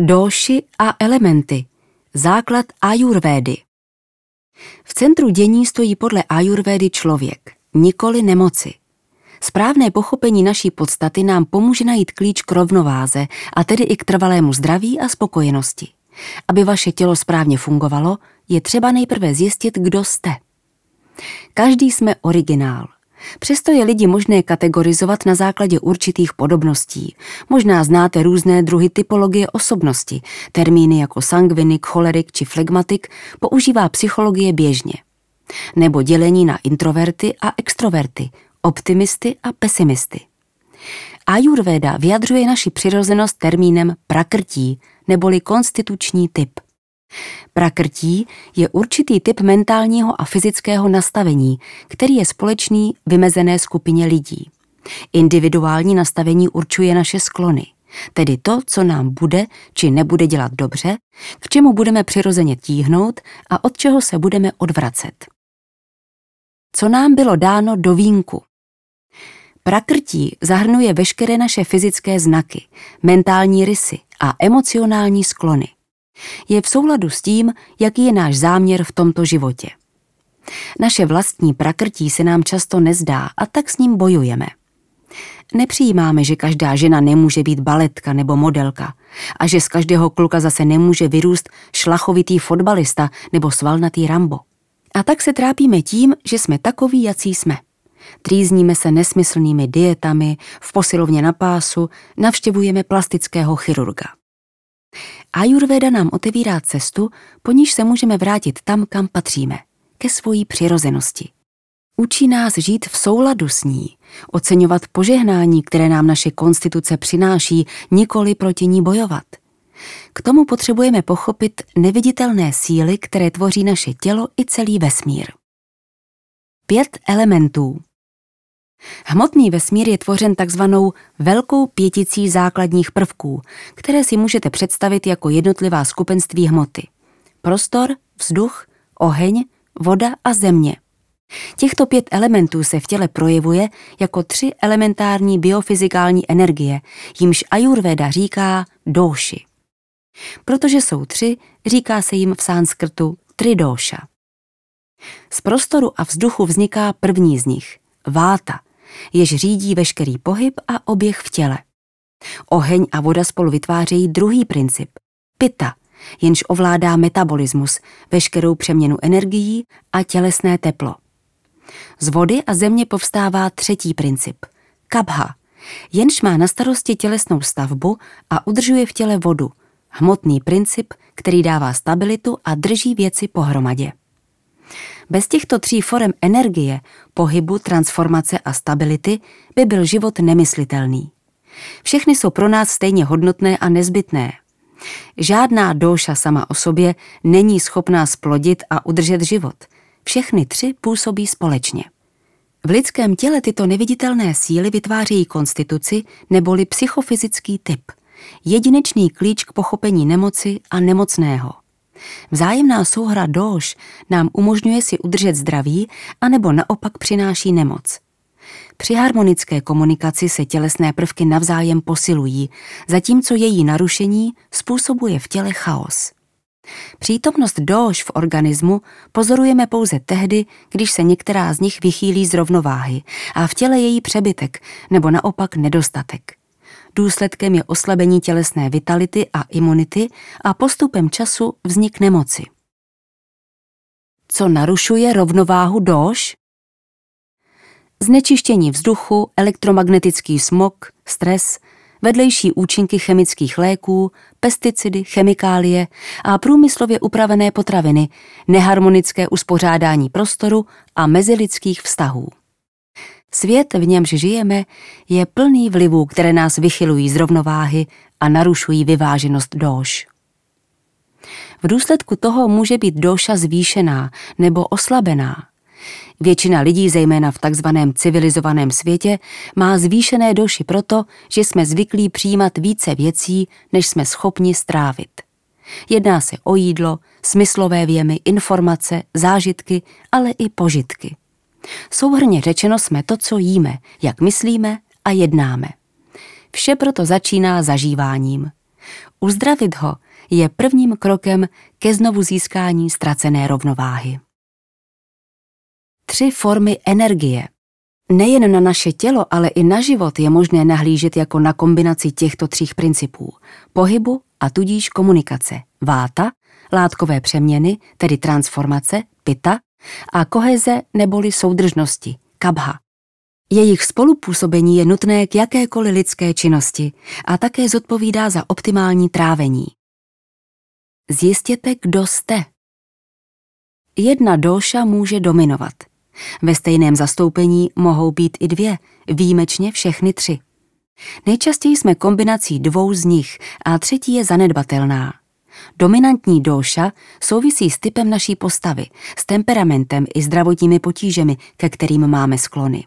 Dóši a elementy. Základ ajurvédy. V centru dění stojí podle ajurvédy člověk, nikoli nemoci. Správné pochopení naší podstaty nám pomůže najít klíč k rovnováze a tedy i k trvalému zdraví a spokojenosti. Aby vaše tělo správně fungovalo, je třeba nejprve zjistit, kdo jste. Každý jsme originál. Přesto je lidi možné kategorizovat na základě určitých podobností. Možná znáte různé druhy typologie osobnosti. Termíny jako sangvinik, cholerik či flegmatik používá psychologie běžně. Nebo dělení na introverty a extroverty, optimisty a pesimisty. Ayurveda vyjadřuje naši přirozenost termínem prakrtí, neboli konstituční typ. Prakrtí je určitý typ mentálního a fyzického nastavení, který je společný vymezené skupině lidí. Individuální nastavení určuje naše sklony, tedy to, co nám bude či nebude dělat dobře, k čemu budeme přirozeně tíhnout a od čeho se budeme odvracet. Co nám bylo dáno do vínku? Prakrtí zahrnuje veškeré naše fyzické znaky, mentální rysy a emocionální sklony. Je v souladu s tím, jaký je náš záměr v tomto životě. Naše vlastní prakrtí se nám často nezdá a tak s ním bojujeme. Nepřijímáme, že každá žena nemůže být baletka nebo modelka a že z každého kluka zase nemůže vyrůst šlachovitý fotbalista nebo svalnatý Rambo. A tak se trápíme tím, že jsme takoví, jací jsme. Trýzníme se nesmyslnými dietami, v posilovně na pásu, navštěvujeme plastického chirurga. Ayurveda nám otevírá cestu, po níž se můžeme vrátit tam, kam patříme, ke svojí přirozenosti. Učí nás žít v souladu s ní, oceňovat požehnání, které nám naše konstituce přináší, nikoli proti ní bojovat. K tomu potřebujeme pochopit neviditelné síly, které tvoří naše tělo i celý vesmír. Pět elementů Hmotný vesmír je tvořen takzvanou velkou pěticí základních prvků, které si můžete představit jako jednotlivá skupenství hmoty. Prostor, vzduch, oheň, voda a země. Těchto pět elementů se v těle projevuje jako tři elementární biofyzikální energie, jimž Ayurveda říká dóši. Protože jsou tři, říká se jim v sanskrtu tridóša. Z prostoru a vzduchu vzniká první z nich, váta, jež řídí veškerý pohyb a oběh v těle. Oheň a voda spolu vytvářejí druhý princip, pita, jenž ovládá metabolismus, veškerou přeměnu energií a tělesné teplo. Z vody a země povstává třetí princip, kabha, jenž má na starosti tělesnou stavbu a udržuje v těle vodu, hmotný princip, který dává stabilitu a drží věci pohromadě. Bez těchto tří forem energie, pohybu, transformace a stability by byl život nemyslitelný. Všechny jsou pro nás stejně hodnotné a nezbytné. Žádná dóša sama o sobě není schopná splodit a udržet život. Všechny tři působí společně. V lidském těle tyto neviditelné síly vytvářejí konstituci neboli psychofyzický typ, jedinečný klíč k pochopení nemoci a nemocného – Vzájemná souhra dož nám umožňuje si udržet zdraví anebo naopak přináší nemoc. Při harmonické komunikaci se tělesné prvky navzájem posilují, zatímco její narušení způsobuje v těle chaos. Přítomnost dož v organismu pozorujeme pouze tehdy, když se některá z nich vychýlí z rovnováhy a v těle její přebytek nebo naopak nedostatek. Důsledkem je oslabení tělesné vitality a imunity a postupem času vznik nemoci. Co narušuje rovnováhu dož? Znečištění vzduchu, elektromagnetický smog, stres, vedlejší účinky chemických léků, pesticidy, chemikálie a průmyslově upravené potraviny, neharmonické uspořádání prostoru a mezilidských vztahů. Svět, v němž žijeme, je plný vlivů, které nás vychylují z rovnováhy a narušují vyváženost dóš. V důsledku toho může být dóša zvýšená nebo oslabená. Většina lidí, zejména v takzvaném civilizovaném světě, má zvýšené doši proto, že jsme zvyklí přijímat více věcí, než jsme schopni strávit. Jedná se o jídlo, smyslové věmy, informace, zážitky, ale i požitky. Souhrně řečeno jsme to, co jíme, jak myslíme a jednáme. Vše proto začíná zažíváním. Uzdravit ho je prvním krokem ke znovu získání ztracené rovnováhy. Tři formy energie. Nejen na naše tělo, ale i na život je možné nahlížet jako na kombinaci těchto tří principů. Pohybu a tudíž komunikace. Váta, látkové přeměny, tedy transformace, pita, a koheze neboli soudržnosti, kabha. Jejich spolupůsobení je nutné k jakékoliv lidské činnosti a také zodpovídá za optimální trávení. Zjistěte, kdo jste. Jedna doša může dominovat. Ve stejném zastoupení mohou být i dvě, výjimečně všechny tři. Nejčastěji jsme kombinací dvou z nich a třetí je zanedbatelná. Dominantní dóša souvisí s typem naší postavy, s temperamentem i zdravotními potížemi, ke kterým máme sklony.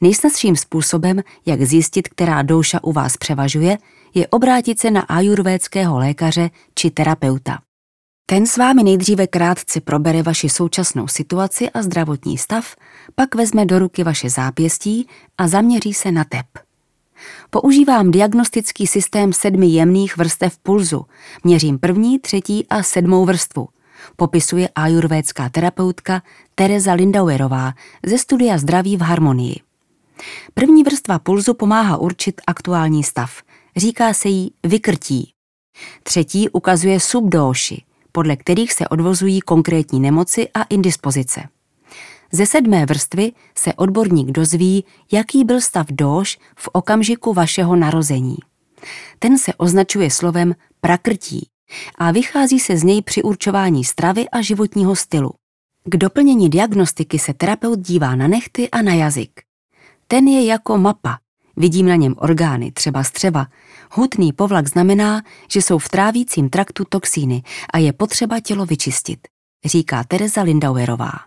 Nejsnazším způsobem, jak zjistit, která douša u vás převažuje, je obrátit se na ajurvédského lékaře či terapeuta. Ten s vámi nejdříve krátce probere vaši současnou situaci a zdravotní stav, pak vezme do ruky vaše zápěstí a zaměří se na tep. Používám diagnostický systém sedmi jemných vrstev pulzu. Měřím první, třetí a sedmou vrstvu. Popisuje ajurvédská terapeutka Teresa Lindauerová ze studia Zdraví v harmonii. První vrstva pulzu pomáhá určit aktuální stav. Říká se jí vykrtí. Třetí ukazuje subdóši, podle kterých se odvozují konkrétní nemoci a indispozice. Ze sedmé vrstvy se odborník dozví, jaký byl stav dóš v okamžiku vašeho narození. Ten se označuje slovem prakrtí a vychází se z něj při určování stravy a životního stylu. K doplnění diagnostiky se terapeut dívá na nechty a na jazyk. Ten je jako mapa. Vidím na něm orgány, třeba střeva. Hutný povlak znamená, že jsou v trávícím traktu toxíny a je potřeba tělo vyčistit, říká Teresa Lindauerová.